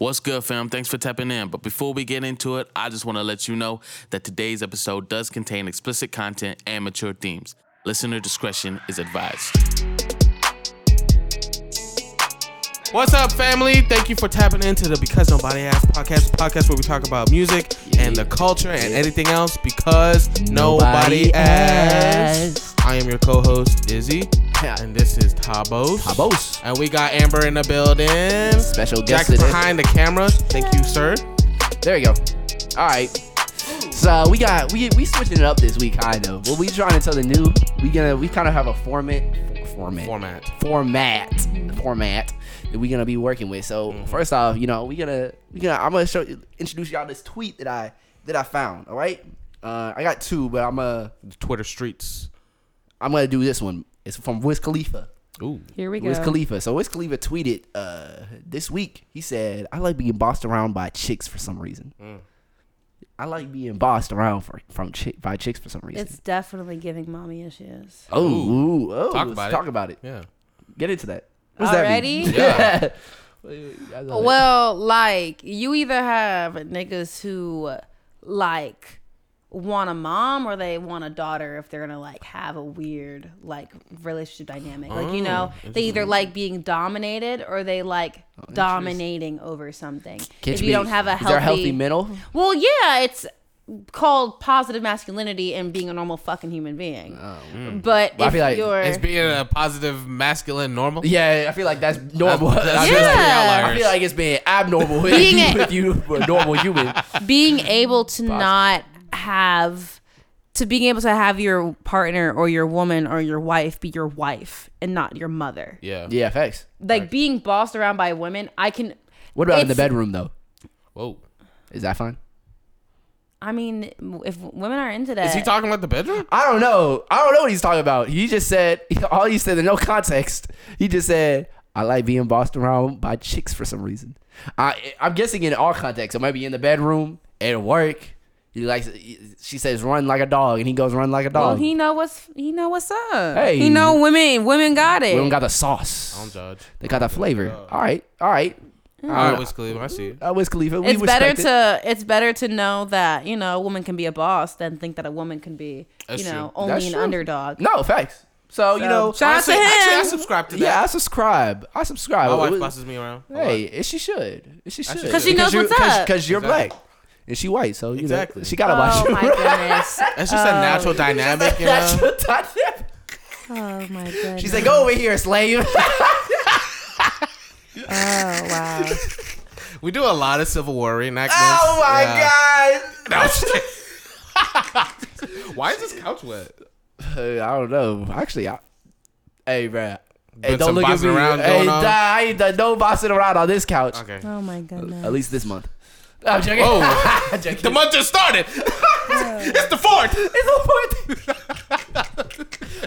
What's good, fam? Thanks for tapping in. But before we get into it, I just want to let you know that today's episode does contain explicit content and mature themes. Listener discretion is advised. What's up, family? Thank you for tapping into the Because Nobody Asked podcast, podcast where we talk about music and the culture and anything else because nobody, Nobody asked. asked. I am your co-host Izzy, and this is Tabos. Tabos. And we got Amber in the building. Special guest today. behind the camera. Thank you, sir. There you go. All right. So we got we we switching it up this week, kind of. What we trying to tell the new? We gonna we kind of have a format, format, Format. format, format that we gonna be working with. So Mm-hmm. first off, you know we gonna we gonna I'm gonna show introduce y'all this tweet that I that I found. All right. Uh, I got two, but I'm gonna Twitter streets. I'm gonna do this one. It's from Wiz Khalifa. Ooh. Here we go. Wiz Khalifa. So Wiz Khalifa tweeted uh, this week. He said, "I like being bossed around by chicks for some reason. Mm. I like being bossed around for, from chick by chicks for some reason." It's definitely giving mommy issues. oh, ooh, oh, Talk let's about it. talk about it. Yeah. Get into that. What's that mean? Already? Yeah. Well, like you either have niggas who like want a mom or they want a daughter if they're gonna like have a weird like relationship dynamic. Like you oh, know, Oh, they either like being dominated or they like oh, dominating over something. Can't if you be- don't have a healthy, there healthy middle? well, yeah, it's called positive masculinity and being a normal fucking human being. Oh, mm. But Well, I if feel like you're It's being a positive masculine normal. Yeah, I feel like that's normal. That's- that's I, feel just like, the I feel like it's being abnormal Being if, you, a- if you were a normal human. being able to not have to being able to have your partner or your woman or your wife be your wife and not your mother. Yeah. Yeah, facts. Like being bossed around by women, I can What about in the It's- bedroom though? Whoa. Is that fine? I mean, if women are into that, Is he talking about the bedroom? I don't know. I don't know what he's talking about. He just said all he said in no context. He just said I like being bossed around by chicks for some reason. I I'm guessing in all contexts. It might be in the bedroom, at work. He likes. She says run like a dog, and he goes run like a dog." well, he know what's he know what's up. Hey. he know women women got it. we don't got the sauce. Don't judge. They got the flavor. All right, all right. All right, Wiz Khalifa, I see it. Uh, Wiz Khalifa. We it's better respect it. to it's better to know that you know a woman can be a boss than think that a woman can be That's you know true. only That's an true. underdog. No facts. So, you know, shout out to Honestly, actually, I subscribe to that. yeah, I subscribe. I subscribe. My It wife was- bosses me around. Hey, lot. and she should. And she should. should. 'Cause she knows you- what's up. Because you're Exactly. black. And she white, so you Exactly. know she gotta Oh watch you. my goodness! It's just a natural dynamic, you know. That's your dynamic. Oh my goodness! She's like, "Go over here, slave." Oh wow! We do a lot of Civil War reenactments. oh my Yeah. god. Why is this couch wet? Uh, I don't know. Actually, I, hey, bruh. Hey, don't look at bossing me. around hey, going on? nah, I ain't done no bossing around on this couch. Okay. Oh my goodness! At least this month. I'm joking. Oh. I'm joking. The month just started. it's the fourth. It's the fourth.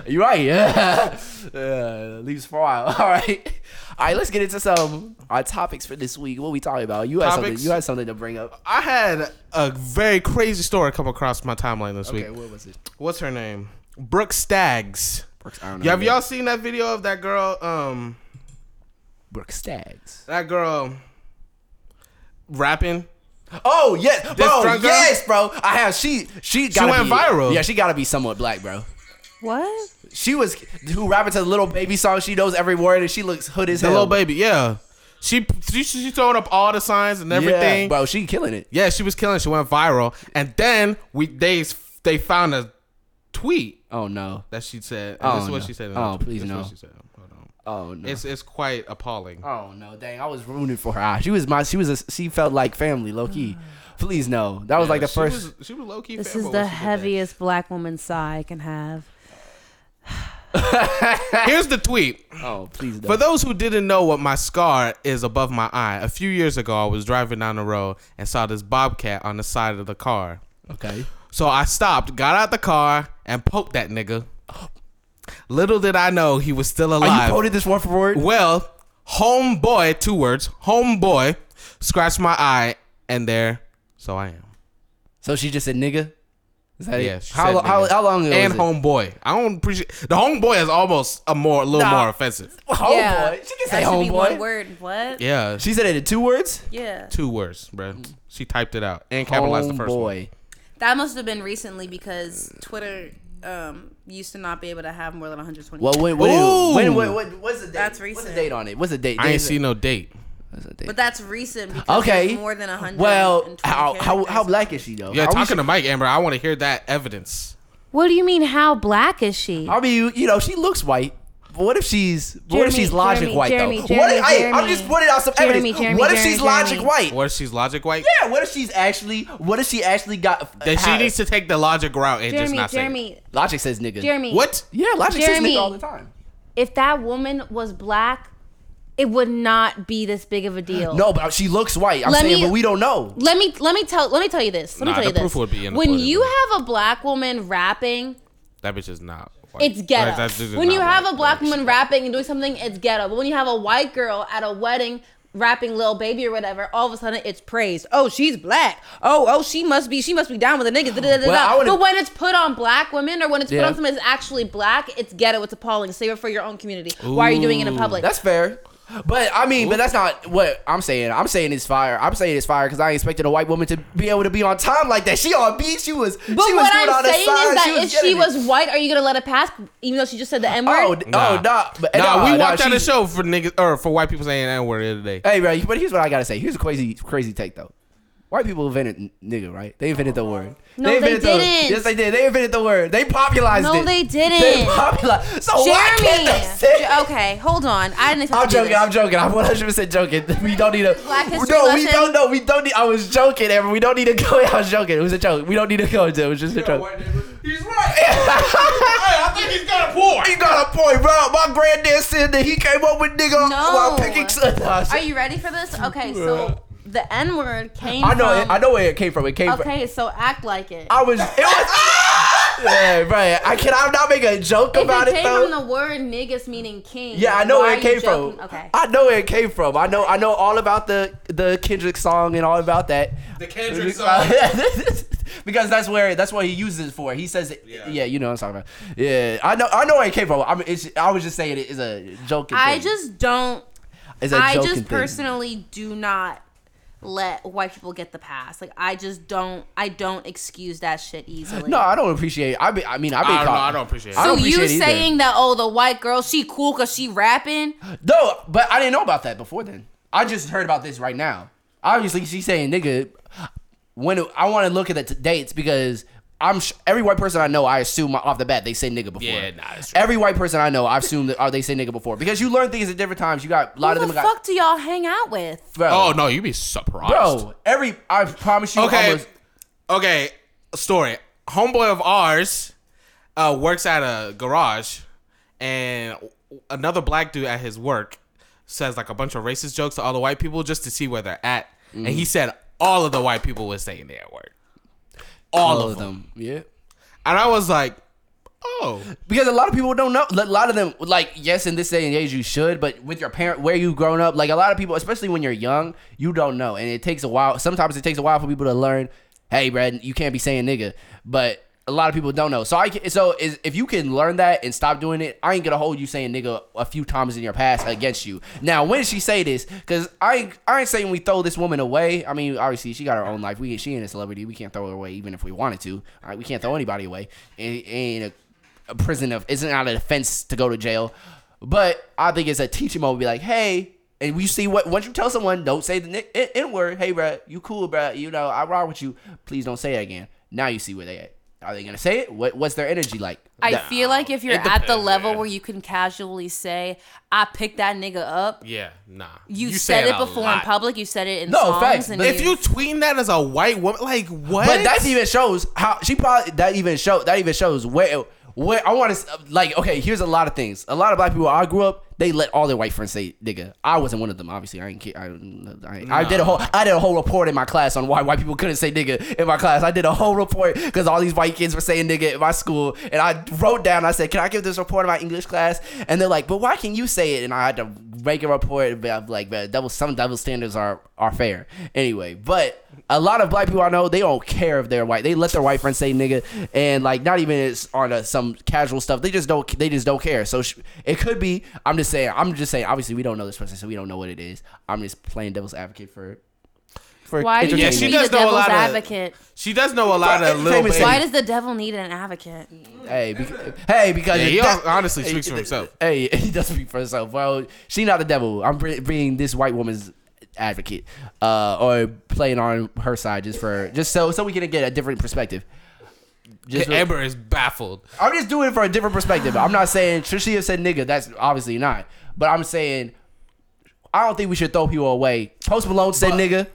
You're right. Yeah. Uh, leaves for a while. All right. All right. Let's get into some our topics for this week. What we talking about? You had something. You had something to bring up. I had a very crazy story come across my timeline this Okay. week. What was it? What's her name? Brooke Staggs. Brooks. I don't know. Have y'all seen that video of that girl? Um, Brooks Staggs. that girl rapping. Oh yes, bro. drunk girl? Yes, bro. I have. She. She. Gotta went be, viral. Yeah, she gotta be somewhat black, bro. What? She was who rapping to the Lil Baby song. She knows every word, and she looks hood as hell. The hell. Lil Baby, yeah. She she she throwing up all the signs and everything. Yeah, bro. She killing it. Yeah, she was killing. It. She went viral, and then we they they found a tweet Oh no. that she said. And Oh, this is what no. she said. Oh, the tweet. please This is no. Oh no. It's it's quite appalling. Oh no, dang! I was rooting for her. She was my. She was. A, she felt like family, low key. Please no. That was like the she first. Was, she was low key. This is the she did heaviest black woman sigh I can have. Here's the tweet. oh please no. For those who didn't know what my scar is above my eye, a few years ago I was driving down the road and saw this bobcat on the side of the car. okay. So I stopped, got out the car, and poked that nigga. Little did I know he was still alive. Are you alive. quoted this word for word? well, homeboy, two words, homeboy, scratched my eye, and there, so I am. So she just said nigga. Is that it? Yeah, she How, said lo- how, nigga. how long ago and was it? homeboy. I don't appreciate the homeboy is almost a more a little Nah. more offensive. Homeboy. Yeah. She can That say should be one homeboy. word. What? Yeah, She said it in two words. Yeah. two words, bro. She typed it out and capitalized the first one. Homeboy. That must have been recently because Twitter um, used to not be able to have more than 120. Well, when, when, Ooh. when, when, when, what's the date? That's recent. What's the recent. date on it? What's the date? I ain't Date- see no date. what's the date? but that's recent because Okay. more than 100. Well, how, how how black is she though? Yeah, Are we talking su- to Mike Amber, I want to hear that evidence. What do you mean? How black is she? I mean, you, you know, she looks white. But what if she's what if Jeremy, she's logic Jeremy, white Jeremy, though? Jeremy, what if, I, I'm Jeremy. just putting out some Jeremy, evidence. Jeremy, what if Jeremy, she's logic Jeremy. white? What if she's logic white? Yeah. What if she's actually? What if she actually got? Then she ha- needs to take the logic route and just Jeremy, not say. it. Jeremy, Logic says nigga. Jeremy. What? Yeah, Logic Jeremy. says nigga all the time. If that woman was black, it would not be this big of a deal. No, but she looks white. I'm Let saying, me- but we don't know. Let me let me tell let me tell you this. Let Nah, me tell you the this. proof would be in the when pudding, you bro. have a black woman rapping, That bitch is not. White. it's ghetto. Like, that's just when you have a black Like, woman rapping and doing something, it's ghetto. But when you have a white girl at a wedding rapping "Lil Baby" or whatever, all of a sudden it's praised. Oh, she's black. Oh, oh, she must be. She must be down with the niggas. Da, da, da, Well, I da. would've- But when it's put on black women or when it's put on somebody that's actually black, it's ghetto. It's appalling. Save it for your own community. Why are you doing it in public? That's fair. But I mean, but that's not what I'm saying. I'm saying it's fire. I'm saying it's fire because I expected a white woman to be able to be on time like that. She on beat. She was. But she was what doing I'm the saying signs. is that if she it. was white, are you gonna let it pass, even though she just said the N word? Oh, d- oh, Nah. oh, nah. But, Nah, nah, we nah, watched out a she's- show for niggas or for white people saying that word the other day. Hey, bro, but here's what I gotta say. Here's a crazy, crazy take though. White people invented nigga, right? They invented the word. No, they invented the- didn't. yes, they did. They invented the word. They popularized No, it. No, they didn't. They popularized. So why can't Jeremy. they say? J- okay, hold on. I didn't expect I'm joking. I'm joking. I'm 100 percent joking. We don't need a Black history No, we lesson? don't know. We don't need. I was joking, Evan. We don't need to go. I was joking. It was a joke. We don't need to go into. it. It was just a joke. He's right. hey, I think he's got a point. He got a point, bro. My granddad said that he came up with nigga No. while picking. Are you ready for this? Okay, so the N word came I know. from. It, I know where it came from. It came from. Okay, so act like it. I was. It was. yeah, right. I can I not make a joke if about it it, came though. from the word niggas meaning king. yeah, I know where it came from. Okay. I know where it came from. I know. I know all about the the Kendrick song and all about that. The Kendrick song. because that's where that's what he uses it for. He says, it, yeah. Yeah. you know what I'm talking about. Yeah, I know, I know where it came from. I mean, it's, I was just saying it is a joking. I thing. just don't. it's a I joking just thing. personally do not let white people get the pass. Like I just don't. I don't excuse that shit easily. No, I don't appreciate. I be, I mean, I've been I don't know. I don't appreciate it. I So don't you appreciate it either. saying that oh the white girl she cool cause she rapping? No, but I didn't know about that before then. I just heard about this right now. Obviously, she's saying nigga. When I want to look at the t- dates because I'm sh- every white person I know, I assume off the bat they say nigga before. Yeah, nah, that's true. Every white person I know, I assume that oh, they say nigga before because you learn things at different times. You got a lot Who of the them got fuck do y'all hang out with? bro. Oh no, you'd be surprised. bro. Every I promise you. Okay. almost- Okay. Story. Homeboy of ours uh, works at a garage, and another black dude at his work says like a bunch of racist jokes to all the white people just to see where they're at. And he said all of the white people were saying their word. All, of them. Yeah. And I was like, oh. Because a lot of people don't know. A lot of them, like, yes, in this day and age, you should, but with your parent, where you grown up, like a lot of people, especially when you're young, you don't know, and it takes a while. Sometimes it takes a while for people to learn. Hey, Brad, you can't be saying nigga, but a lot of people don't know. So I, so is, if you can learn that and stop doing it, I ain't gonna hold you saying nigga a few times in your past against you. Now, when did she say this? Because I, I ain't saying we throw this woman away. I mean, obviously she got her own life. We, she ain't a celebrity. We can't throw her away even if we wanted to. All right, we can't throw anybody away. It ain't a a prison of it's not an offense to go to jail, but I think it's a teaching moment. Be like, hey, and we see what once you tell someone, don't say the n- n word. Hey, bro, you cool, bro. You know I ride with you. Please don't say it again. Now you see where they at. Are they gonna say it? What What's their energy like? I That- feel like if you're It at the level man. where you can casually say, "I picked that nigga up," Yeah, nah. you, say said it a before in public. You said it in No, songs. facts, and but If you tweeting that as a white woman, like what? But that even shows how she probably that even show that even shows where where I want to like okay. Here's a lot of things. A lot of black people I grew up, they let all their white friends say nigga. I wasn't one of them. Obviously, I ain't. I, I, I did a whole I did a whole report in my class on why white people couldn't say nigga in my class. I did a whole report because all these white kids were saying nigga in my school, and I wrote down. I said, "Can I give this report in my English class?" And they're like, "But why can you say it?" And I had to make a report about like uh, double some double standards are are fair. Anyway, but a lot of black people I know they don't care if they're white. They let their white friends say nigga and like not even it's on a, some casual stuff. They just don't they just don't care. So sh- it could be. I'm just saying. I'm just saying. Obviously, we don't know this person, so we don't know what it is. I'm just playing devil's advocate for. For Why do you Yeah, she to does be the know a devil's lot of- advocate? She does know a lot of little Famous baby. Why does the devil need an advocate? Hey, because, hey, because Yeah, he that- honestly speaks for himself. Hey, he does speak for himself. Well, she not the devil. I'm being this white woman's advocate, uh, or playing on her side just for just so so we can get a different perspective. Just Amber is baffled. I'm just doing it for a different perspective. I'm not saying should said nigga. That's obviously not. But I'm saying I don't think we should throw people away. Post Malone said But- nigga.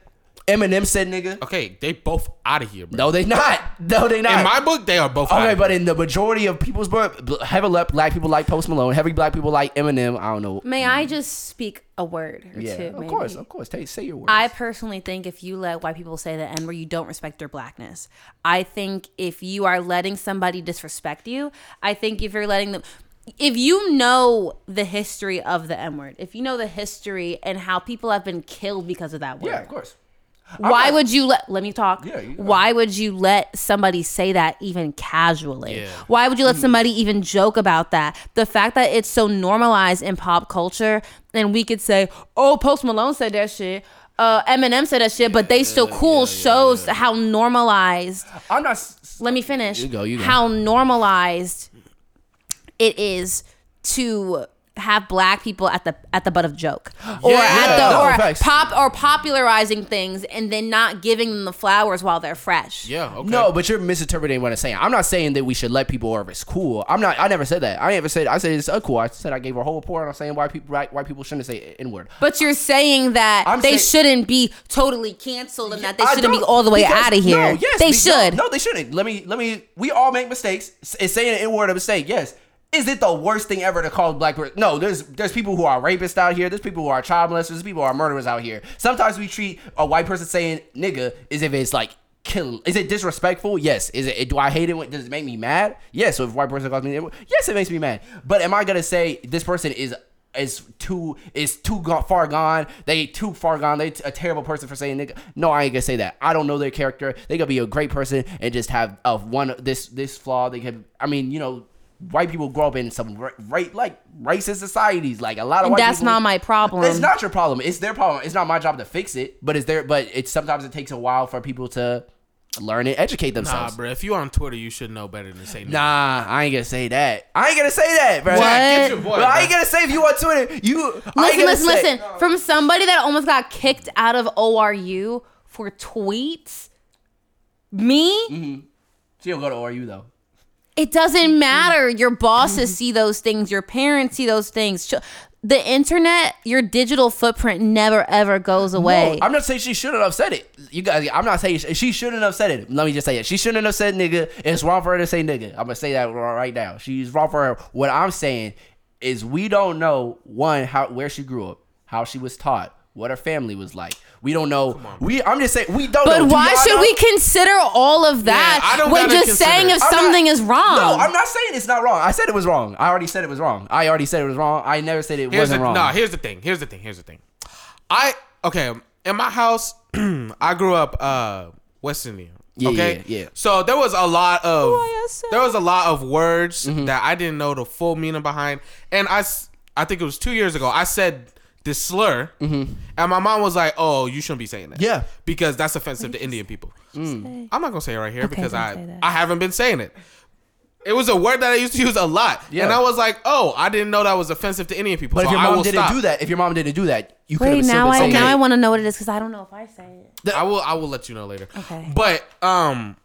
Eminem said nigga. Okay, they both out of here, bro. No, they not. No, they not. In my book, they are both. Okay, but here. in the majority of people's book, heavy left black people like Post Malone, heavy black people like Eminem. I don't know. May I just speak a word or Yeah, two? of maybe? course, of course. Take, say your words. I personally think if you let white people say the N word, you don't respect their blackness. I think if you are letting somebody disrespect you, I think if you're letting them, if you know the history of the N word, if you know the history and how people have been killed because of that word, yeah, of course. Why not- would you let let me talk Yeah, you why would you let somebody say that even casually Yeah. why would you Hmm. let somebody even joke about that the fact that it's so normalized in pop culture and we could say oh Post Malone said that shit uh, Eminem said that shit, but they still cool. shows how normalized. I'm not. s- Let me finish. You go, you go. How normalized it is to have black people at the at the butt of joke or Yeah, at the no, or facts. pop or popularizing things and then not giving them the flowers while they're fresh. yeah, okay. No, but you're misinterpreting what I'm saying. I'm not saying that we should let people or if it's cool. I'm not. I never said that. I never said. I said it's uncool. I said I gave her a whole report on saying why people white, white people shouldn't say n word. But you're saying that I'm they saying- shouldn't be totally canceled and that they shouldn't be all the way out of here. No, yes, they be- should. No, no, they shouldn't. Let me. Let me. We all make mistakes. S- Is saying an n word a mistake? Yes. Is it the worst thing ever to call black person? No, there's there's people who are rapists out here. There's people who are child molesters. There's people who are murderers out here. Sometimes we treat a white person saying nigga as if it's like kill. Is it disrespectful? Yes. Is it? Do I hate it? Does it make me mad? Yes. So if a white person calls me, yes, it makes me mad. But am I gonna say this person is is too is too far gone. They too far gone. They t- a terrible person for saying nigga. No, I ain't gonna say that. I don't know their character. They could be a great person and just have of one this this flaw. They could. I mean, you know, white people grow up in some ra- right like racist societies. Like a lot of And white that's people- not my problem. It's not your problem. It's their problem. It's not my job to fix it. But it's their. But it's sometimes it takes a while for people to learn and educate themselves. nah, themselves. bro. If you are on Twitter, you should know better than say no. Nah, I ain't gonna say that. I ain't gonna say that, bro. What? Get your boy, But I ain't gonna say if you on Twitter, you. I Listen, listen, say- listen. From somebody that almost got kicked out of ORU for tweets, me, mm-hmm. She don't go to ORU though. It doesn't mm-hmm. matter. Your bosses mm-hmm. see those things. Your parents see those things. The internet, your digital footprint never ever goes away. No, I'm not saying she shouldn't have said it. You guys, I'm not saying she, she shouldn't have said it. Let me just say it. She shouldn't have said nigga. It's wrong for her to say nigga. I'm gonna say that right now. She's wrong for her. What I'm saying is we don't know one how where she grew up, how she was taught, what her family was like. We don't know. we I'm just saying we don't. know. but Do why should know? we consider all of that I don't when gotta just saying if. I'm not- something is wrong? No, I'm not saying it's not wrong. I said it was wrong. I already said it was wrong. I already said it was wrong. I never said it Here's wasn't the wrong. no. Here's the thing. Here's the thing. Here's the thing. I okay. In my house, I grew up uh West Indian. Yeah, okay. yeah, yeah. So there was a lot of there was a lot of words Mm-hmm. that I didn't know the full meaning behind, and I I think it was two years ago. I said this slur, and my mom was like, "Oh, you shouldn't be saying that." Mm-hmm. Yeah. because that's offensive to Indian people. I'm not gonna say it right here Okay, because I. I haven't been saying it. It was a word that I used to use a lot, Yeah. and I was like, "Oh, I didn't know that was offensive to Indian people." But so if your mom didn't stop. do that, if your mom didn't do that, you could Wait, have still now been I saying now it. I want to know what it is because I don't know if I say it. I will I will let you know later. Okay. But um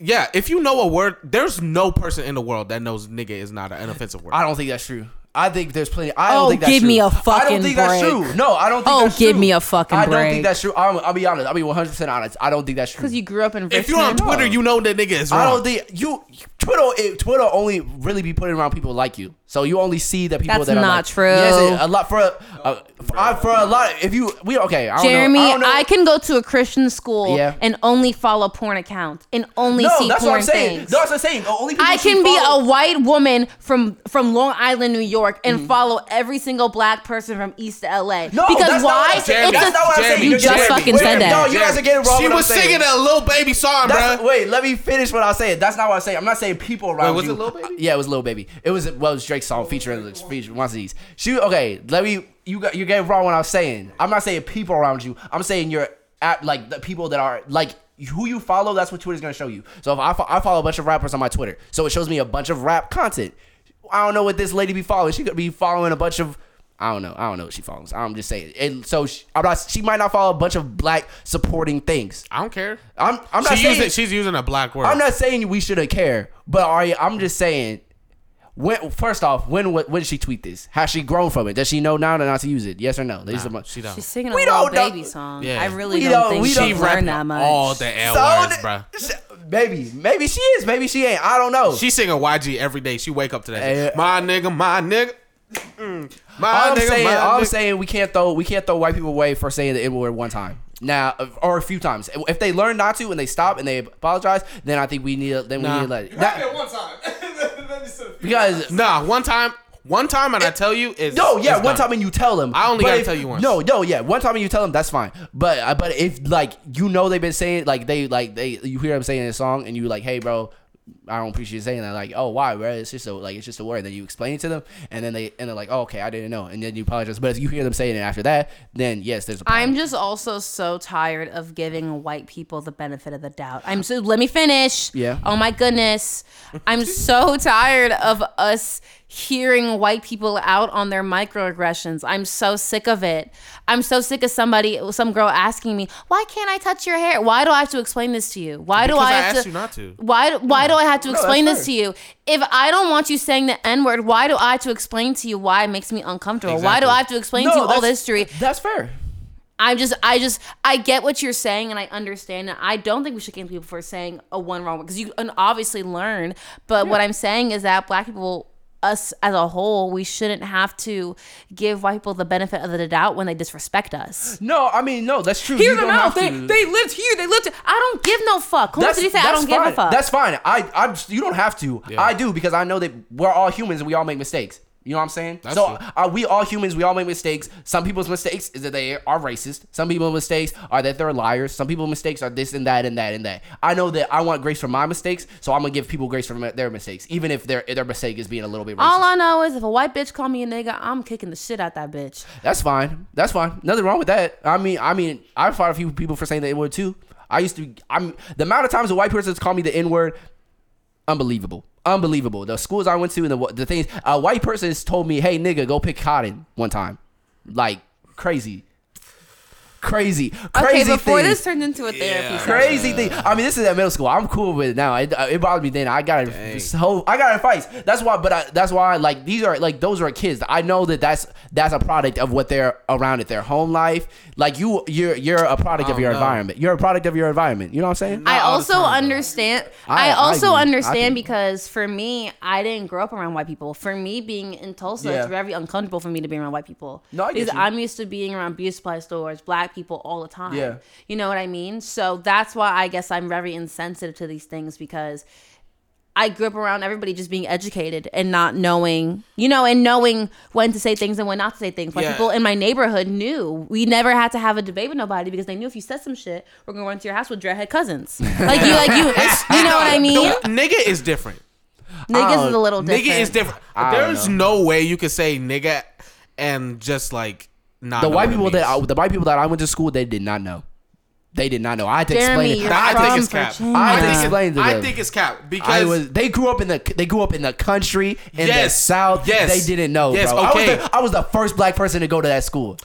yeah, if you know a word, there's no person in the world that knows nigga is not an offensive word. I don't think that's true. I think there's plenty. I don't Oh, think that's give true. me a I don't fucking think that's true. No, I don't think Oh, that's give true. me a fucking I don't think that's true. I'm, I'll be honest. I'll be 100 percent honest. I don't think that's true. Because you grew up in Richmond. if you're on Twitter, you know that nigga is wrong. I don't think you. Twitter, it, Twitter only really be putting around people like you. So you only see the people That's that are not like, true. Yes, a lot for a, uh, for, I- for a lot. If you we okay, I don't Jeremy, know, I, don't know. I can go to a Christian school Yeah. and only follow porn accounts and only no, see that's porn what I'm saying. things. That's what I'm saying. The only I she can be follow- a white woman from from Long Island, New York, and Mm-hmm. follow every single black person from East to LA. No, because that's not why? what I'm. It's That's a, not what I'm Jeremy. You just Jeremy, fucking said that. No, you guys are getting wrong. She what I'm was saying. singing a Lil Baby song, That's, bro. wait, let me finish what I was saying. That's not what I'm saying. I'm not saying people around was you. it Lil Baby? Yeah, it was Lil Baby. It was well, it was Drake's song featuring featuring one of these. She okay. Let me. You got you getting wrong what I was saying. I'm not saying people around you. I'm saying you're at like the people that are like who you follow. That's what Twitter's gonna show you. So if I, fo- I follow a bunch of rappers on my Twitter, so it shows me a bunch of rap content. I don't know what this lady be following. She could be following a bunch of. I don't know. I don't know what she follows. I'm just saying. And so she, I'm not. She might not follow a bunch of black supporting things. I don't care. I'm. I'm not She saying. using, she's using a black word. I'm not saying we shouldn't care, but are you, I'm just saying. When first off, when when did she tweet this? Has she grown from it? Does she know now not to use it? Yes or no? These are she don't. She's singing a We little don't know- baby song. Yeah. I really We don't, don't- think we she don't- learned rapping that much. all the L So words, bro. Maybe, maybe she is. Maybe she ain't. I don't know. She singing YG every day. She wake up to that. Hey, my nigga, my nigga. Mm, my all I'm nigga, saying, my all I'm nigga. saying, we can't throw we can't throw white people away for saying the N word one time. Now or a few times. If they learn not to and they stop and they apologize, then I think we need to- then we Nah. need to let it. Happened one time. Then you said a few because Nah, one time, one time, and I tell you is No, yeah, is one done. time and you tell them. I only But gotta if- tell you once. No, no, yeah, one time and you tell them that's fine. But uh, but if like you know they've been saying like they like they you hear them saying a song and you like hey bro. I don't appreciate you saying that. Like, oh, why, bro? It's just a like, it's just a word. Then you explain it to them, and then they and they're like, oh, okay, I didn't know, and then you apologize. But if you hear them saying it after that, then yes, there's a problem. I'm just also so tired of giving white people the benefit of the doubt. I'm so let me finish. Yeah. Oh my goodness. I'm so tired of us hearing white people out on their microaggressions. I'm so sick of it. I'm so sick of somebody some girl asking me, "Why can't I touch your hair? Why do I have to explain this to you? Why do Because I I have asked to you not to. Why why do I have to explain that's this to you? If I don't want you saying the N-word, why do I have to explain to you why it makes me uncomfortable? Why do I have to explain to you all the history? That's fair. I'm just, I just, I get what you're saying, and I understand it. I don't think we should cancel people for saying a one wrong word because you can obviously learn. But what I'm saying is that black people, us as a whole, we shouldn't have to give white people the benefit of the doubt when they disrespect us. No, I mean, no, that's true. Hear You them out. They, to. they lived here. They lived. I don't give no fuck. Who did he say? I don't give a fuck. That's fine. I, I, you don't have to. I do because I know that we're all humans and we all make mistakes. You know what I'm saying? That's so true. are we all humans? We all make mistakes. Some people's mistakes is that they are racist. Some people's mistakes are that they're liars. Some people's mistakes are this and that and that and that. I know that I want grace for my mistakes, so I'm gonna give people grace for their mistakes, even if their their mistake is being a little bit racist. All I know is if a white bitch call me a nigga, I'm kicking the shit out that bitch. That's fine. That's fine. Nothing wrong with that. I mean, I mean, I fought a few people for saying the N word too. I used to. I'm the amount of times a white person has called me the N word, unbelievable, unbelievable. The schools I went to and the the things a white person told me, "Hey, nigga, go pick cotton." One time, like crazy, crazy, crazy. Thing Okay, before things. this turned into a therapy session. Crazy thing. I mean, this is at middle school. I'm cool with it now. It, uh, it bothered me then. I got it. So I got in fights. That's why. But I, that's why. Like these are like those are kids. I know that that's that's a product of what they're around at their home life. Like you, you're you're a product of your know. environment. You're a product of your environment. You know what I'm saying? I Not all the also time, understand. I- I, I also. I understand think- because for me, I didn't grow up around white people. For me, being in Tulsa, Yeah. it's very uncomfortable for me to be around white people. No, I get because. I'm used to being around beauty supply stores, black people all the time. Yeah. you know what I mean. So that's why I guess I'm very insensitive to these things because. I grew up around everybody just being educated and not knowing, you know, and knowing when to say things and when not to say things. Like Yeah. people in my neighborhood knew. We never had to have a debate with nobody because they knew if you said some shit, we're gonna run to your house with dreadhead cousins. Like you, like you, you know what I mean? The nigga is different. Niggas is uh, a little different. Nigga is different. I don't There's no way you could say nigga and just like not the white people that I, the white people that I went to school, they did not know. They did not know. I had to Jeremy, explain it. I think it's cap. Virginia. I I had to think, it- explain to I think it's cap I because was. They grew up in the. They grew up in the country in the south. Yes. They didn't know. Yes, Bro. okay. I was, the, I was the first black person to go to that school.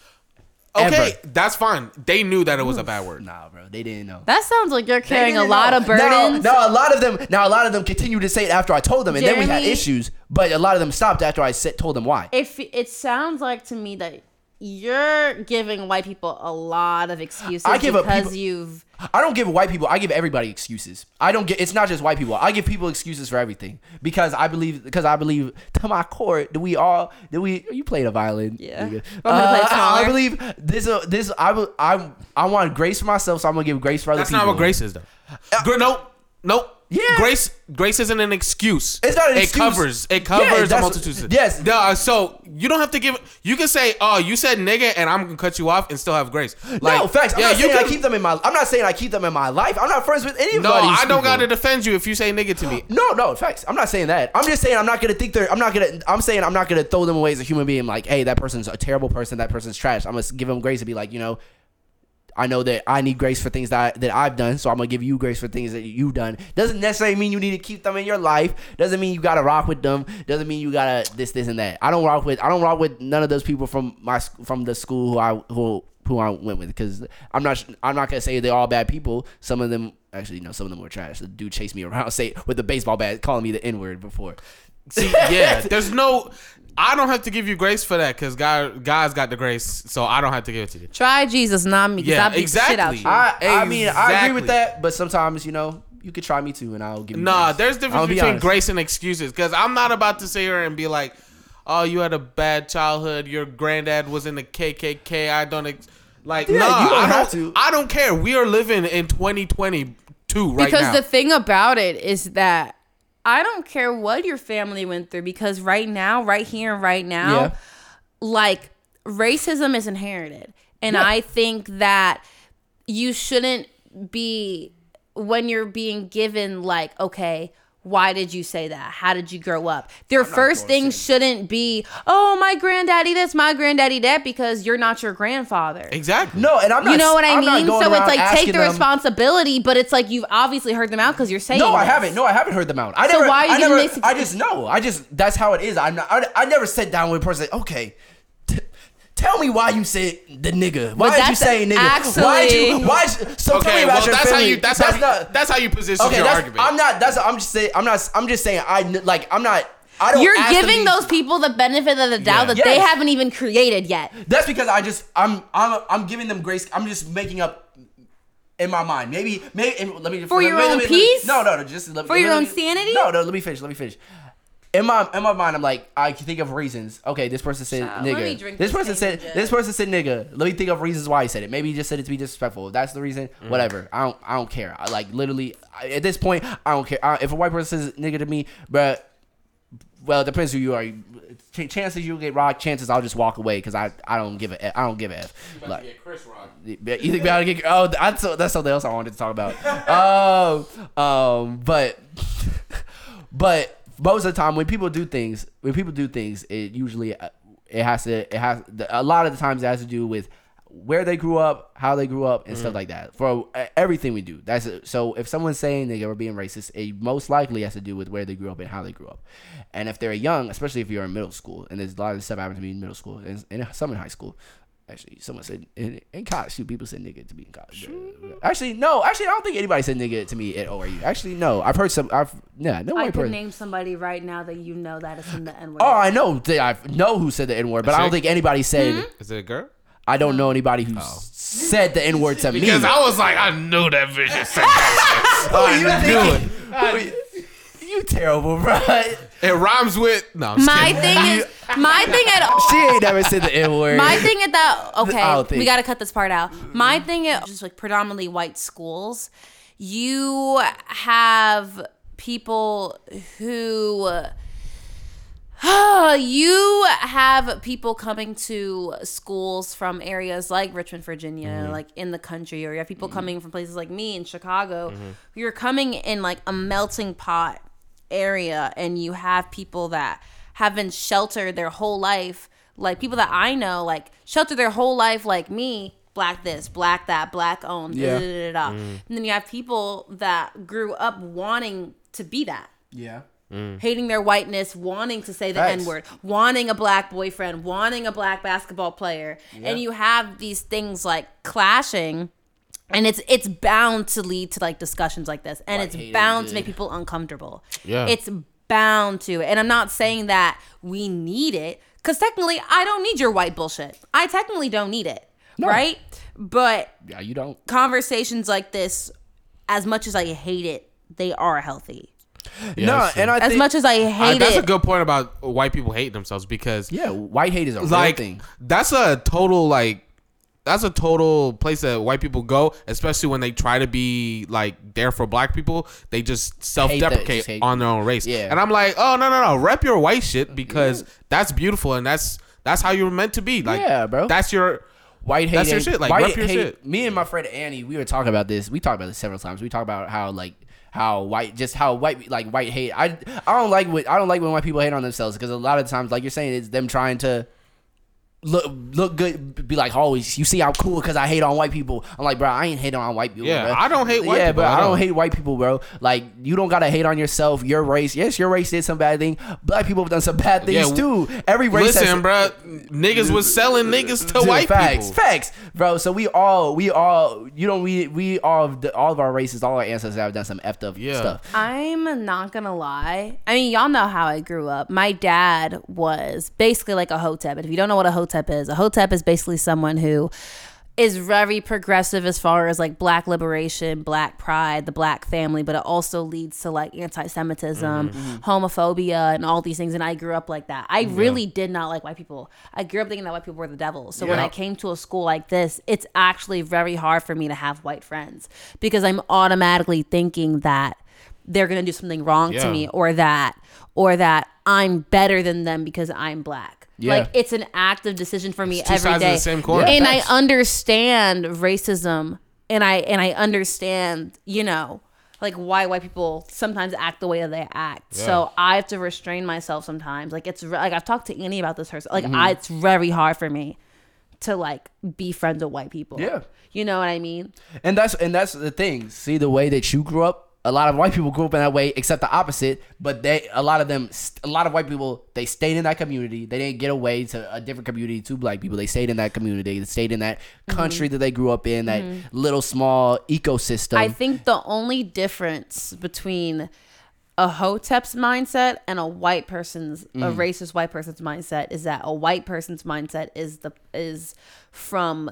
okay, ever. that's fine. They knew that it was a bad word. Nah, bro. They didn't know. That sounds like you're carrying a lot know. of burdens. Now, now a lot of them. Now a lot of them continue to say it after I told them, and then we had issues. But a lot of them stopped after I said, told them why. If it sounds like to me that you're giving white people a lot of excuses I give up because people- you've I don't give white people. I give everybody excuses. I don't get. It's not just white people. I give people excuses for everything because I believe. Because I believe to my core. Do we all? Do we? You played a violin. Yeah. nigga. Want me to play Uh, I believe this. Uh, this. I. will- I. I want grace for myself, so I'm gonna give grace for other That's people. not what grace is, though. Gra- nope, nope. Yeah. Grace. Grace isn't an excuse. It's not an it excuse. covers. It Yeah, covers a that's- multitude. of- yes. Uh, so you don't have to give. You can say, "Oh, you said nigga," and I'm gonna cut you off and still have grace. Like, no facts. I'm yeah, not you saying I can- keep them in my. I'm not saying I keep them in my life. I'm not friends with anybody. No, I don't people. gotta defend you if you say nigga to me. No, no, facts. I'm not saying that. I'm just saying I'm not gonna think they're. I'm not gonna. I'm saying I'm not gonna throw them away as a human being. Like, hey, that person's a terrible person. That person's trash. I'm gonna give them grace and be like, you know, I know that I need grace for things that I, that I've done, so I'm gonna give you grace for things that you've done. Doesn't necessarily mean you need to keep them in your life. Doesn't mean you gotta rock with them. Doesn't mean you gotta this, this, and that. I don't rock with. I don't rock with none of those people from my from the school who I who who I went with because I'm not I'm not gonna say they're all bad people. Some of them actually no, some of them were trash. The dude chased me around, say with the baseball bat, calling me the N word before. See, yeah, there's no. I don't have to give you grace for that because God, God's got the grace, so I don't have to give it to you. try Jesus, not me. 'cause Yeah, I'll beat the shit out exactly. you. I, I mean, I agree with that, but sometimes you know you could try me too, and I'll give you. Nah, grace. there's I'll difference be between honest. grace and excuses because I'm not about to sit here and be like, "Oh, you had a bad childhood. Your granddad was in the KKK. I don't ex-. like." Yeah, nah, you don't I have don't. to. I don't care. We are living in 2022 right because now. the thing about it is that I don't care what your family went through because right now, right here and right now, Yeah. like racism is inherited. And I think that you shouldn't be when you're being given like, okay, why did you say that? How did you grow up? Their first thing shouldn't be, oh, my granddaddy this, my granddaddy that, because you're not your grandfather. exactly. No, and I'm not. You know what I I'm not mean? So it's like take the them- responsibility, but it's like you've obviously heard them out because you're saying. No, I haven't. No, I haven't heard them out. I So never. why are you I never. this- I just know. I just. That's how it is. I'm not. I, I never sat down with a person. Like, okay. T- Tell me why you said the nigga. Why did you say nigga? why did you? actually- Why? So tell me Okay, about well your that's how you. That's, how. not. that's how you position okay, your that's, argument. I'm not. That's. I'm just saying. I'm not. I'm just saying. I like. I'm not. I don't. You're giving these- those people the benefit of the doubt Yeah. that they haven't even created yet. That's because I just I'm I'm I'm giving them grace. I'm just making up in my mind. Maybe maybe let me For let your let own let me- peace? No, no, no. Just let, For let your me- own let sanity? No, no. Let me finish. Let me finish. In my in my mind, I'm like I can think of reasons. Okay, this person said Child, nigga. This this person said Saint this person said nigga. Let me think of reasons why he said it. Maybe he just said it to be disrespectful. If that's the reason, Mm. whatever. I don't I don't care. I like literally I, at this point I don't care. I, if a white person says nigga to me, but well, it depends who you are. Ch- chances you'll get rocked. Chances I'll just walk away because I, I don't give a F. I don't give a f. Like, Chris Rock. you think about to get? Oh, that's that's something else I wanted to talk about. um, um, but but most of the time when people do things, when people do things, it usually uh, it has to it has a lot of the times it has to do with where they grew up, how they grew up, and stuff like that. For uh, everything we do, that's it. so. If someone's saying they are being racist, it most likely has to do with where they grew up and how they grew up. And if they're young, especially if you're in middle school, and there's a lot of stuff happening to me in middle school and, and some in high school. Actually, someone said in, in college. Shoot, people said nigga to me in college. Actually, no. Actually, I don't think anybody said nigga to me at ORU. Actually, no. I've heard some. I've yeah. No I white could person. name somebody right now that you know that is in the N word. Oh, I know. that I know who said the N word, but I don't Sick. think anybody said. Hmm? Is it a girl? I don't know anybody who s- said the N word to me. Because I was like, I knew that bitch said that Who you I knew thinking? Who you- You terrible, bro. Shit. It rhymes with no. I'm my kidding. thing is, my thing at all. She ain't never said the N word. my thing at that okay we got to cut this part out my thing at just like predominantly white schools you have people who you have people coming to schools from areas like Richmond, Virginia, mm-hmm. like in the country, or you have people mm-hmm. coming from places like me in Chicago. Mm-hmm. You're coming in like a melting pot area, and you have people that have been sheltered their whole life, like people that I know, like sheltered their whole life, like me. Black this, black that, black owned, Yeah. da, da, da, da. Mm. and then you have people that grew up wanting to be that yeah. Mm. hating their whiteness, wanting to say the N word, wanting a black boyfriend, wanting a black basketball player, and you have these things like clashing. And it's it's bound to lead to like discussions like this, and Like it's bound good. to make people uncomfortable. Yeah. it's bound to, and I'm not saying that we need it Because technically, I don't need your white bullshit. I technically don't need it, right? But Yeah, you don't. conversations like this, as much as I hate it, they are healthy. Yeah, no, and I As think, much as I I- hate that's it, a good point about white people hating themselves because yeah, white hate is a like real thing. that's a total like that's a total place that white people go, especially when they try to be like there for black people. They just self deprecate on their own race. Yeah. And I'm like, oh no no no, rep your white shit because that's beautiful and that's that's how you're meant to be. Like Yeah, bro. That's your White hate. That's your shit, like, white rep your hate- shit. Me and my friend Annie, we were talking about this. We talked about this several times. We talked about how like how white, just how white, like white hate. I I don't like what I don't like when white people hate on themselves because a lot of times, like you're saying, it's them trying to look look good, be like always. You see, I'm cool because I hate on white people. I'm like, bro, I ain't hating on white people. Yeah, bro. I don't hate white yeah, people but at I don't hate white people, bro. Like you don't gotta hate on yourself. Your race, yes, your race did some bad thing. Black people have done some bad things Yeah, too. Every race listen, has, bro. Niggas was selling niggas to Dude, white facts, people. facts, bro. So we all, we all, you know, we we all, all of our races, all our ancestors have done some effed up Yeah. stuff. I'm not gonna lie. I mean, y'all know how I grew up. My dad was basically like a hotep. And if you don't know what a hotep is, a hotep is basically someone who is very progressive as far as like black liberation, black pride, the black family, but it also leads to like anti-Semitism, mm-hmm. Mm-hmm. homophobia, and all these things. And I grew up like that. I really did not like white people. I grew up thinking that white people were the devil. So when I came to a school like this, it's actually very hard for me to have white friends because I'm automatically thinking that they're gonna do something wrong Yeah. to me or that or that I'm better than them because I'm black. Yeah. Like it's an active decision for me two every sides of the same coin. Yeah, and facts. I understand racism and I and I understand, you know, like why white people sometimes act the way that they act. So I have to restrain myself sometimes. Like it's re- like I've talked to Annie about this herself. Like Mm-hmm. I, it's very hard for me to like be friends with white people. Yeah. You know what I mean? And that's and that's the thing. See the way that you grew up. A lot of white people grew up in that way, except the opposite. But they, a lot of them, a lot of white people, they stayed in that community. They didn't get away to a different community to black people. They stayed in that community. They stayed in that country that they grew up in, that little small ecosystem. I think the only difference between a hotep's mindset and a white person's a Mm. racist white person's mindset is that a white person's mindset is the is from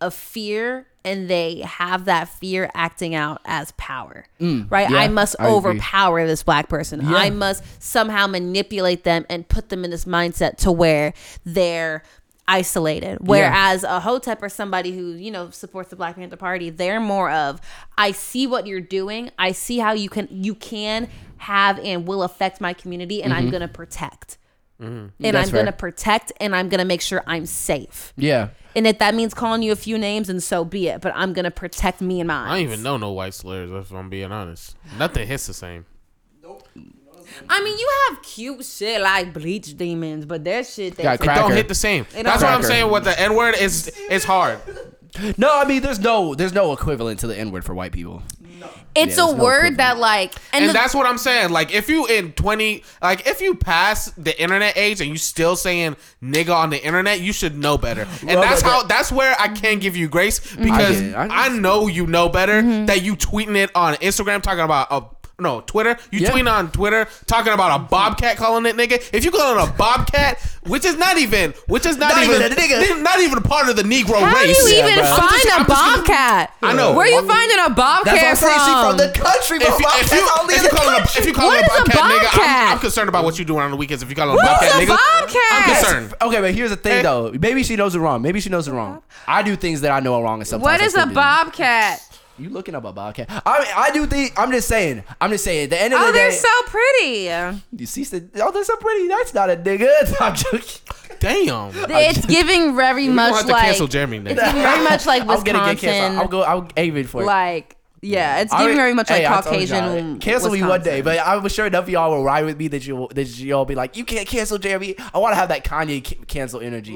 a fear and they have that fear acting out as power right? Mm. yeah, i must I agree. overpower this black person. I must somehow manipulate them and put them in this mindset to where they're isolated. Whereas a hotep or somebody who you know supports the black panther party they're more of i see what you're doing. I see how you can you can have and will affect my community and i'm gonna protect Mm-hmm. and That's i'm gonna protect and i'm gonna make sure i'm safe yeah. and if that means calling you a few names, and so be it. But I'm gonna protect me and mine. I don't even know no white slurs if I'm being honest. Nothing hits the same. Nope. I mean, you have cute shit like bleach demons, but there's shit Got that It don't hit the same. don't That's what I'm saying. With the N word, is it's hard. No, I mean, there's no, there's no equivalent to the N word for white people. it's Yeah, a no word equivalent. that like, and, And the- that's what I'm saying. Like, if you in 20, like, if you pass the internet age and you still saying nigga on the internet, you should know better. And Well, that's how, that- that's where I can give you grace because get it. I I, know you know better Mm-hmm. that you tweeting it on Instagram talking about a. No, Twitter. You Yeah. tweeting on Twitter talking about a bobcat calling it nigga. If you calling it a bobcat, which is not even, which is not, Not even, even a nigga. not even a part of the Negro how race. do you even bro. I'm find just- a I'm just gonna- bobcat? I know. Where are you finding a bobcat That's I'm from? from the country. If you, if you, only if you the call it a, if you call What it a is a bobcat, nigga, I'm. I'm concerned about what you're doing on the weekends. If you call it a What bobcat, a nigga, bobcat? I'm concerned. Okay, but here's the thing Eh. though. Maybe she knows it wrong. Maybe she knows it wrong. I do things that I know are wrong, and sometimes what I is still a bobcat? You looking up a bobcat? I mean, I do think. I'm just saying. I'm just saying. At the end of Oh, the they're so pretty. you see, the, oh, they're so pretty. That's not a nigga. I'm joking. Damn. It's giving very We're much have to like cancel Jeremy it's next. giving very much like I'm gonna get canceled. Wisconsin. I'll go. I'm aiming for it. like yeah, it's giving very much like hey, Caucasian. y'all, Cancel me one day, but I'm sure enough of y'all will ride with me that you that y'all be like, you can't cancel Jeremy. I want to have that Kanye ca- cancel energy.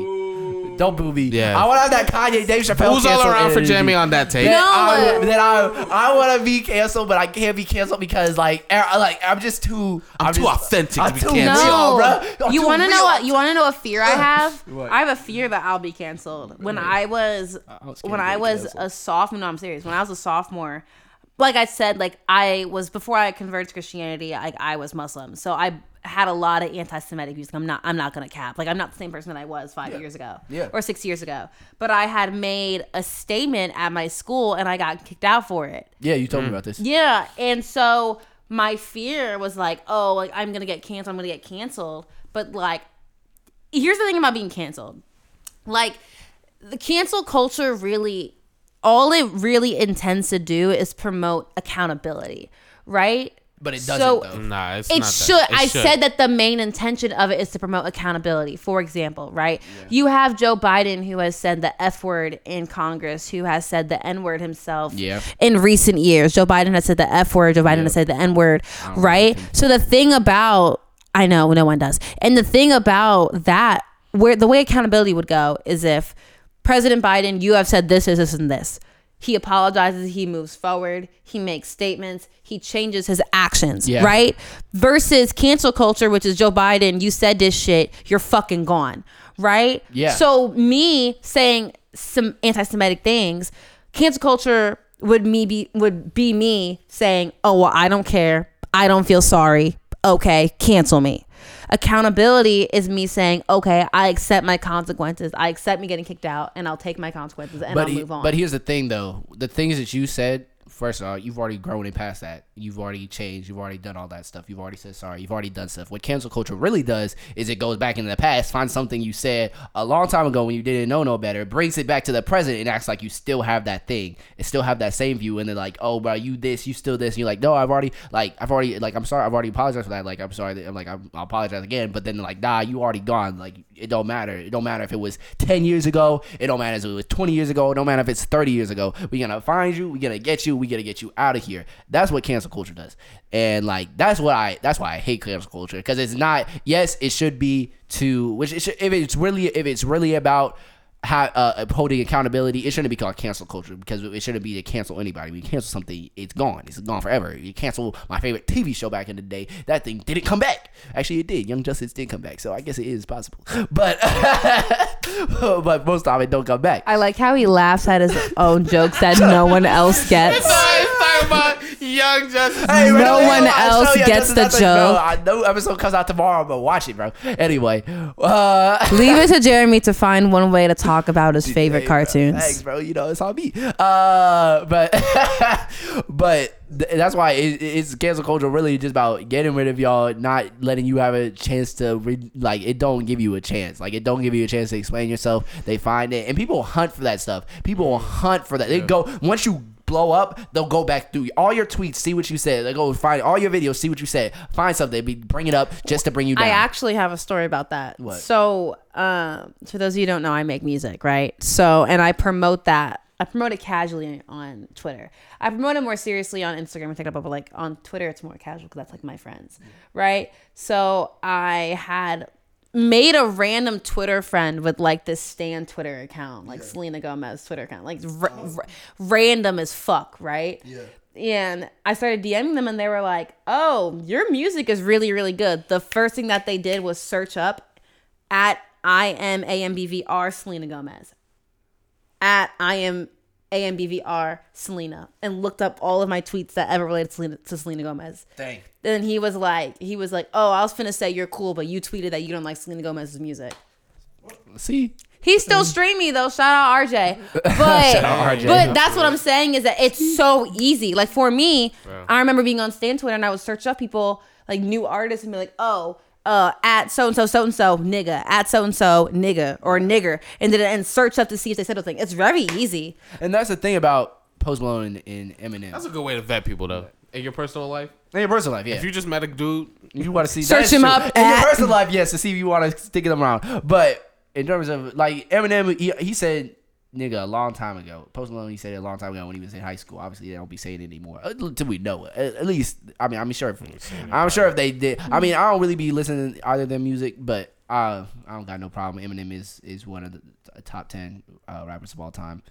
Don't boo me. Yeah. I want to have that Kanye Dave Chappelle. Who's all cancel around for energy. Jeremy on that tape? That No. I, that I, I want to be canceled, but I can't be canceled because like, er, like I'm just too. I'm too just- authentic I'm be too canceled. real, No, bro. I'm you want to know what? You want to know a fear I have? What? I have a fear that I'll be canceled. When I was, was when I was canceled. a sophomore. No, I'm serious. When I was a sophomore, like I said, like I was before I converted to Christianity. Like I was Muslim, so I had a lot of anti-Semitic views. I'm not. I'm not gonna cap. Like I'm not the same person that I was five years ago, Yeah. or six years ago. But I had made a statement at my school, and I got kicked out for it. Yeah, you told me mm. about this. Yeah, and so my fear was like, oh, like I'm gonna get canceled. I'm gonna get canceled. But like, here's the thing about being canceled. Like, the cancel culture really, all it really intends to do is promote accountability, right? But it doesn't So- though. Nah, it's It not should. That. It I should. said that the main intention of it is to promote accountability. For example, right? Yeah. You have Joe Biden who has said the F word in Congress, who has said the N word himself Yeah. in recent years. Joe Biden has said the F word, Joe Biden has said the N word, right? So the thing about I know no one does. And the thing about that where the way accountability would go is if President Biden, you have said this, this, this, and this. He apologizes, he moves forward, he makes statements, he changes his actions, Yeah. right? Versus cancel culture, which is Joe Biden, you said this shit, you're fucking gone, right? Yeah. So me saying some anti-Semitic things, cancel culture would me be would be me saying, "Oh well, I don't care. I don't feel sorry. Okay, cancel me." Accountability is me saying, "Okay, I accept my consequences. I accept me getting kicked out, and I'll take my consequences and but I'll he- move on." but here's the thing though, the things that you said. First of all, you've already grown and past that. You've already changed. You've already done all that stuff. You've already said sorry. You've already done stuff. What cancel culture really does is it goes back into the past, finds something you said a long time ago when you didn't know no better, brings it back to the present, and acts like you still have that thing. It still have that same view, and they're like, "Oh, bro, you this, you still this." And you're like, "No, I've already like, I've already like, I'm sorry, I've already apologized for that. Like, I'm sorry. I'm like, I'm, I'll apologize again." But then like, "Nah, you already gone. Like, it don't matter. It don't matter if it was 10 years ago. It don't matter if it was 20 years ago. It don't matter if it's 30 years ago. we gonna find you. we gonna get you. we gonna get you out of here. That's what cancel culture does. And like, that's what I, that's why I hate cancel culture. Cause it's not, yes, it should be to, which it should, if it's really, if it's really about, how, uh, upholding accountability, it shouldn't be called cancel culture because it shouldn't be to cancel anybody. When you cancel something, it's gone. It's gone forever. You cancel my favorite TV show back in the day. That thing didn't come back. Actually, it did. Young Justice did come back, so I guess it is possible. But but most of it don't come back. I like how he laughs at his own jokes that no one else gets. It's talking about young Justice. Hey, No don't- one I else you, gets the I bro, joke. I know episode comes out tomorrow, but watch it, bro. Anyway, uh, Leave it to Jeremy to find one way to talk about his favorite Hey, bro, cartoons. Thanks, bro. You know it's on me. Uh, but but th- that's why it, it's cancel culture. Really, just about getting rid of y'all, not letting you have a chance to re- like. It don't give you a chance. Like it don't give you a chance to explain yourself. They find it, and people hunt for that stuff. People hunt for that. They go once you. Blow up, they'll go back through all your tweets, see what you said. They go find all your videos, see what you said, find something, be, bring it up just to bring you down. I actually have a story about that. What? So, um, for those of you who don't know, I make music, right? So, and I promote that. I promote it casually on Twitter. I promote it more seriously on Instagram and TikTok, but like on Twitter, it's more casual because that's like my friends, right? So I had made a random Twitter friend with like this Stan Twitter account, like Selena Gomez Twitter account, like r- oh. r- random as fuck, right? Yeah. And I started DMing them, and they were like, "Oh, your music is really, really good." The first thing that they did was search up at I am AMBVR Selena Gomez, at I am AMBVR Selena, and looked up all of my tweets that ever related to Selena, to Selena Gomez. Dang. Then he was like, he was like, "Oh, I was finna say you're cool, but you tweeted that you don't like Selena Gomez's music." See, He's still streaming me though. Shout out RJ. But out RJ. but that's what I'm saying is that it's so easy. Like for me, I remember being on Stan Twitter and I would search up people like new artists and be like, oh, uh, at so and so so and so nigga, at so and so nigga or nigger, and then and search up to see if they said something. It's very easy. and that's the thing about Post Malone and, and Eminem. That's a good way to vet people, though. In your personal life, in your personal life, yeah. if you just met a dude, You want to see Search that's him true. up in your personal life, yes, to see if you want to stick them around. But in terms of like Eminem, he, he said nigga a long time ago. Post Malone, he said it a long time ago when he was in high school. Obviously, they don't be saying it anymore until we know it. At, at least, I mean, I'm sure. If, I'm, sure if they did. I mean, I don't really be listening either of their music, but I don't got no problem. Eminem is is one of the top ten uh, rappers of all time.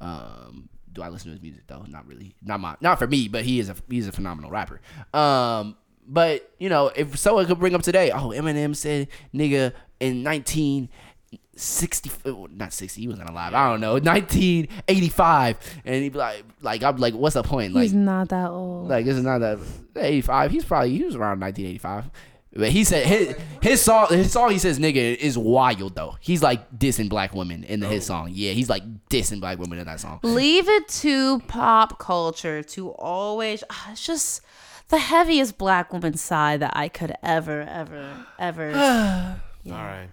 Um, do I listen to his music though? Not really. Not my. Not for me. But he is a he's a phenomenal rapper. Um, but you know, if someone could bring up today, oh Eminem said nigga in nineteen 60 not 60 he wasn't alive i don't know 1985 and he like like i'm like what's the point like he's not that old like this is not that 85 he's probably he was around 1985 but he said his his song his song he says nigga is wild though. He's like dissing black women in the, his oh. song. Yeah, he's like dissing black women in that song. Leave it to pop culture to always ah, it's just the heaviest black woman sigh that I could ever ever ever. yeah. All right.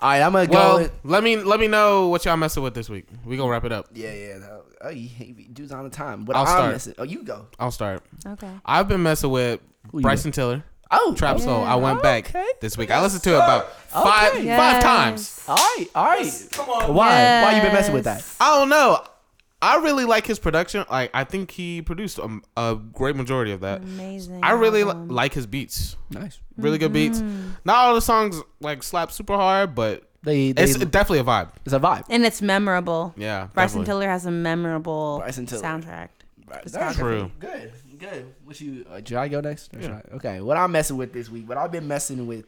All right, I'm gonna go. Well, with- let me let me know what y'all messing with this week. We gonna wrap it up. yeah, yeah. no, Oh, he, he dude's on the time. But I'll I'm start. missing- Oh, you go. I'll start. okay. I've been messing with Who Bryson Tiller, Oh, Trap Soul. I went oh, back Okay. this week. I listened to it about five Okay. five times. All right, all right. Come on. Why? Why you been messing with that? I don't know. I really like his production. Like I think he produced a, a great majority of that. Amazing. I really li- like his beats. Nice. Really good beats. Mm-hmm. Not all the songs like slap super hard, but They, they it's definitely a vibe. it's a vibe. and it's memorable. Yeah, Bryson definitely. Tiller has a memorable Bryson Tiller. soundtrack. That's true. Good, good. What you? Uh, should I go next? Or should I- Okay. What I'm messing with this week, what I've been messing with,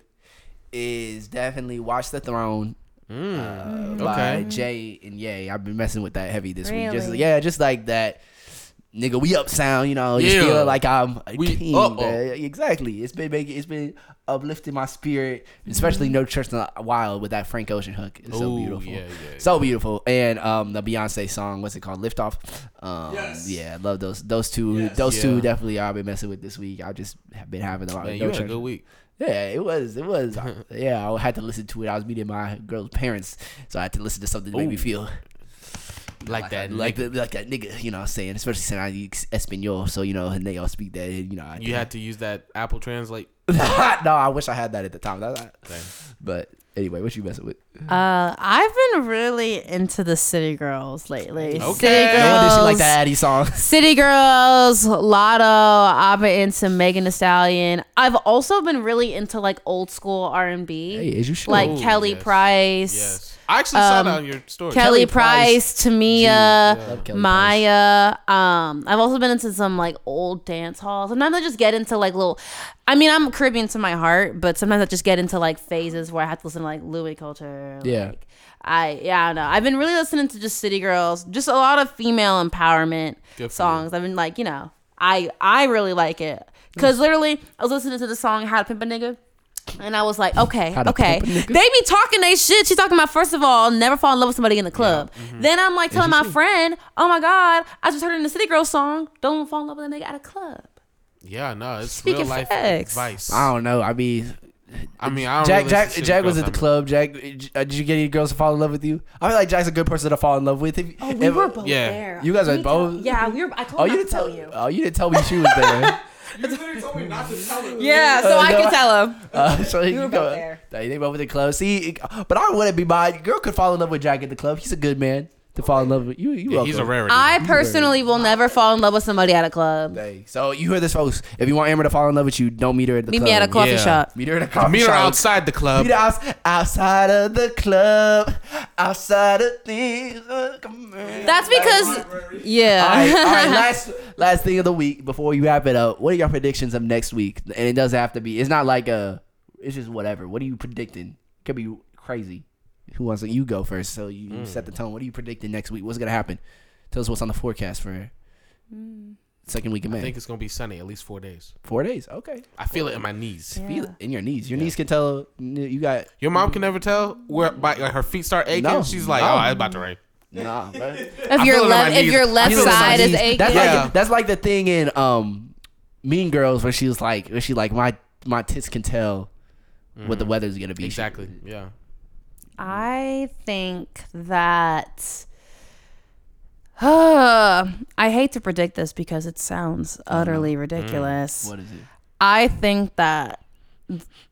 is definitely Watch the Throne. Uh, by okay. Jay and Ye. I've been messing with that heavy this week. Just yeah, just like that. Nigga, we up sound, you know, just Yeah. feeling like I'm a We king. Exactly. It's been making, it's been uplifting my spirit, especially Mm-hmm. No Church in the Wild with that Frank Ocean hook. It's so beautiful. yeah, yeah, So beautiful. And um the Beyonce song, what's it called? Lift Off. Um Yes. yeah, love those those two Yes. those Yeah. two definitely I've been messing with this week. I just have been having a lot Man, of you No had a good week. Yeah, it was. It was. yeah, I had to listen to it. I was meeting my girl's parents, so I had to listen to something to make me feel Like that. like nigga. the, like that nigga. You know, what I'm saying, especially since I speak Espanol, so you know, and they all speak that. You know, I you had to use that Apple Translate. no, I wish I had that at the time. That, that- but anyway, what you messing with? Uh, I've been really into the City Girls lately. Okay. City No Girls. one did she like the Addy song. City Girls, Lotto. I've been into Megan Thee Stallion. I've also been really into like old school R and B, Hey, as you should. like Ooh, Kelly yes. Price, Yes. I actually saw Um, that on your story. Kelly, Kelly Price, Price, Tamia, Love Kelly Maya. Um, I've also been into some like old dance halls. Sometimes I just get into like little. I mean, I'm Caribbean to my heart, but sometimes I just get into like phases where I have to listen to like Louis culture. Yeah. Like, I yeah, I don't know. I've been really listening to just City Girls, just a lot of female empowerment Good for songs. I've been like, you know, I I really like it because literally I was listening to the song "How to Pimp a Nigga." And I was like, okay, okay. They be talking they shit. She's talking about first of all, never fall in love with somebody in the club. mm-hmm. Then I'm like telling my friend, oh my god, I just heard in the City Girls song, don't fall in love with a nigga at a club. Yeah, no, it's Speaking real life facts. advice. I don't know. I mean, I mean, I don't Jack, really Jack, Jack was at the club. Jack, uh, did you get any girls to fall in love with you? I feel like Jack's a good person to fall in love with. If, Oh, we if- were both yeah. there. You guys Let are both- Yeah, we were. I told Oh, you didn't to tell tell you. Oh, you didn't tell me she was there. You literally told me not to tell her. Yeah, so Uh, I no, can I- tell him. Uh, so you were go. both there. Nah, They both at the club. See, but I wouldn't be mine. Girl could fall in love with Jack at the club. He's a good man to fall in love with you. You Yeah, he's a welcome. rarity. I personally will never fall in love with somebody at a club. Hey, so you hear this, folks. If you want Amber to fall in love with you, don't meet her at the Meet club. me at a coffee Yeah. shop. Meet her at a coffee Meet her outside the club. Meet her outs- outside of the club. Outside of things. That's because, All yeah. right, all right. Last last thing of the week before we wrap it up. What are your predictions of next week? And it doesn't have to be. It's not like a. It's just whatever. What are you predicting? Could be crazy. Who wants to? You go first. So you, you set the tone. What are you predicting next week? What's gonna happen? Tell us what's on the forecast for mm. second week of May. I think it's gonna be sunny at least four days. Four days. Okay. I feel it in my knees. Feel it in your knees. Your knees can tell. You got. Your mom can never tell where by like her feet start aching. No. She's like, No. oh, it's about to rain. Nah, bro. If I your feel it in my left, if knees. your I left feel it in my side is knees. aching, That's Yeah. like that's like the thing in um Mean Girls where she was like where she like my my tits can tell what the mm-hmm. weather's gonna be. Exactly. Yeah. I think that. I hate to predict this because it sounds utterly mm. ridiculous. What is it? I think that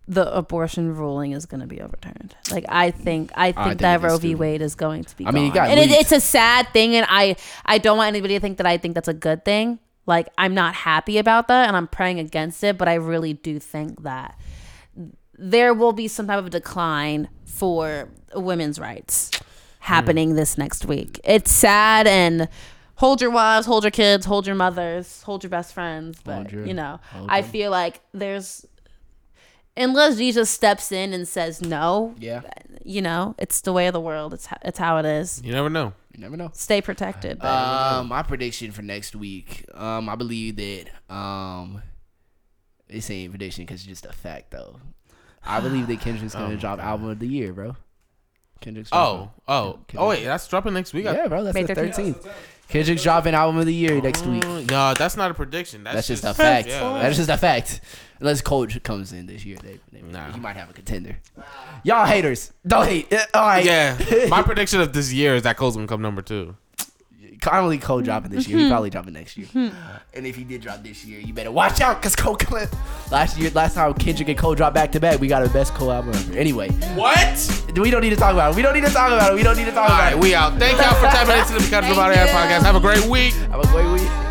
the abortion ruling is going to be overturned. Like I think I think, think that Roe v. Wade is going to be. I mean, gone. got and it, it's a sad thing, and I I don't want anybody to think that I think that's a good thing. Like I'm not happy about that, and I'm praying against it. But I really do think that there will be some type of decline for women's rights happening this next week. It's sad and hold your wives, hold your kids, hold your mothers, hold your best friends. But your- you know, I feel like there's unless Jesus steps in and says no, Yeah, you know, it's the way of the world. It's ho- it's how it is. You never know. you never know. Stay protected. But Um, my prediction for next week, um, I believe that um, It's ain't prediction because it's just a fact though. I believe that Kendrick's gonna drop album of the year, bro. Kendrick's Oh, dropping- oh, Kendrick- oh! Wait, that's dropping next week. Yeah, bro. That's May the 13th. thirteenth. Kendrick's dropping album of the year next week. Mm, No, that's not a prediction. That's, That's just a fact. Yeah, That's just a fact. Unless Cole comes in this year, they, they Nah. he might have a contender. Y'all haters, don't hate. Uh, All right, yeah. My prediction of this year is that Cole's gonna come number two. I don't think Cole dropping this year. He mm-hmm. probably dropping next year. Mm-hmm. and if he did drop this year, you better watch out because Cole coming. Last year, last time Kendrick and Cole dropped back to back, we got the best Cole album ever. Anyway, What? we don't need to talk about it. We don't need to talk about it. We don't need to talk All about right, it. we out. Thank y'all for tapping into the Because of Body Thank podcast. Have a great week. Have a great week.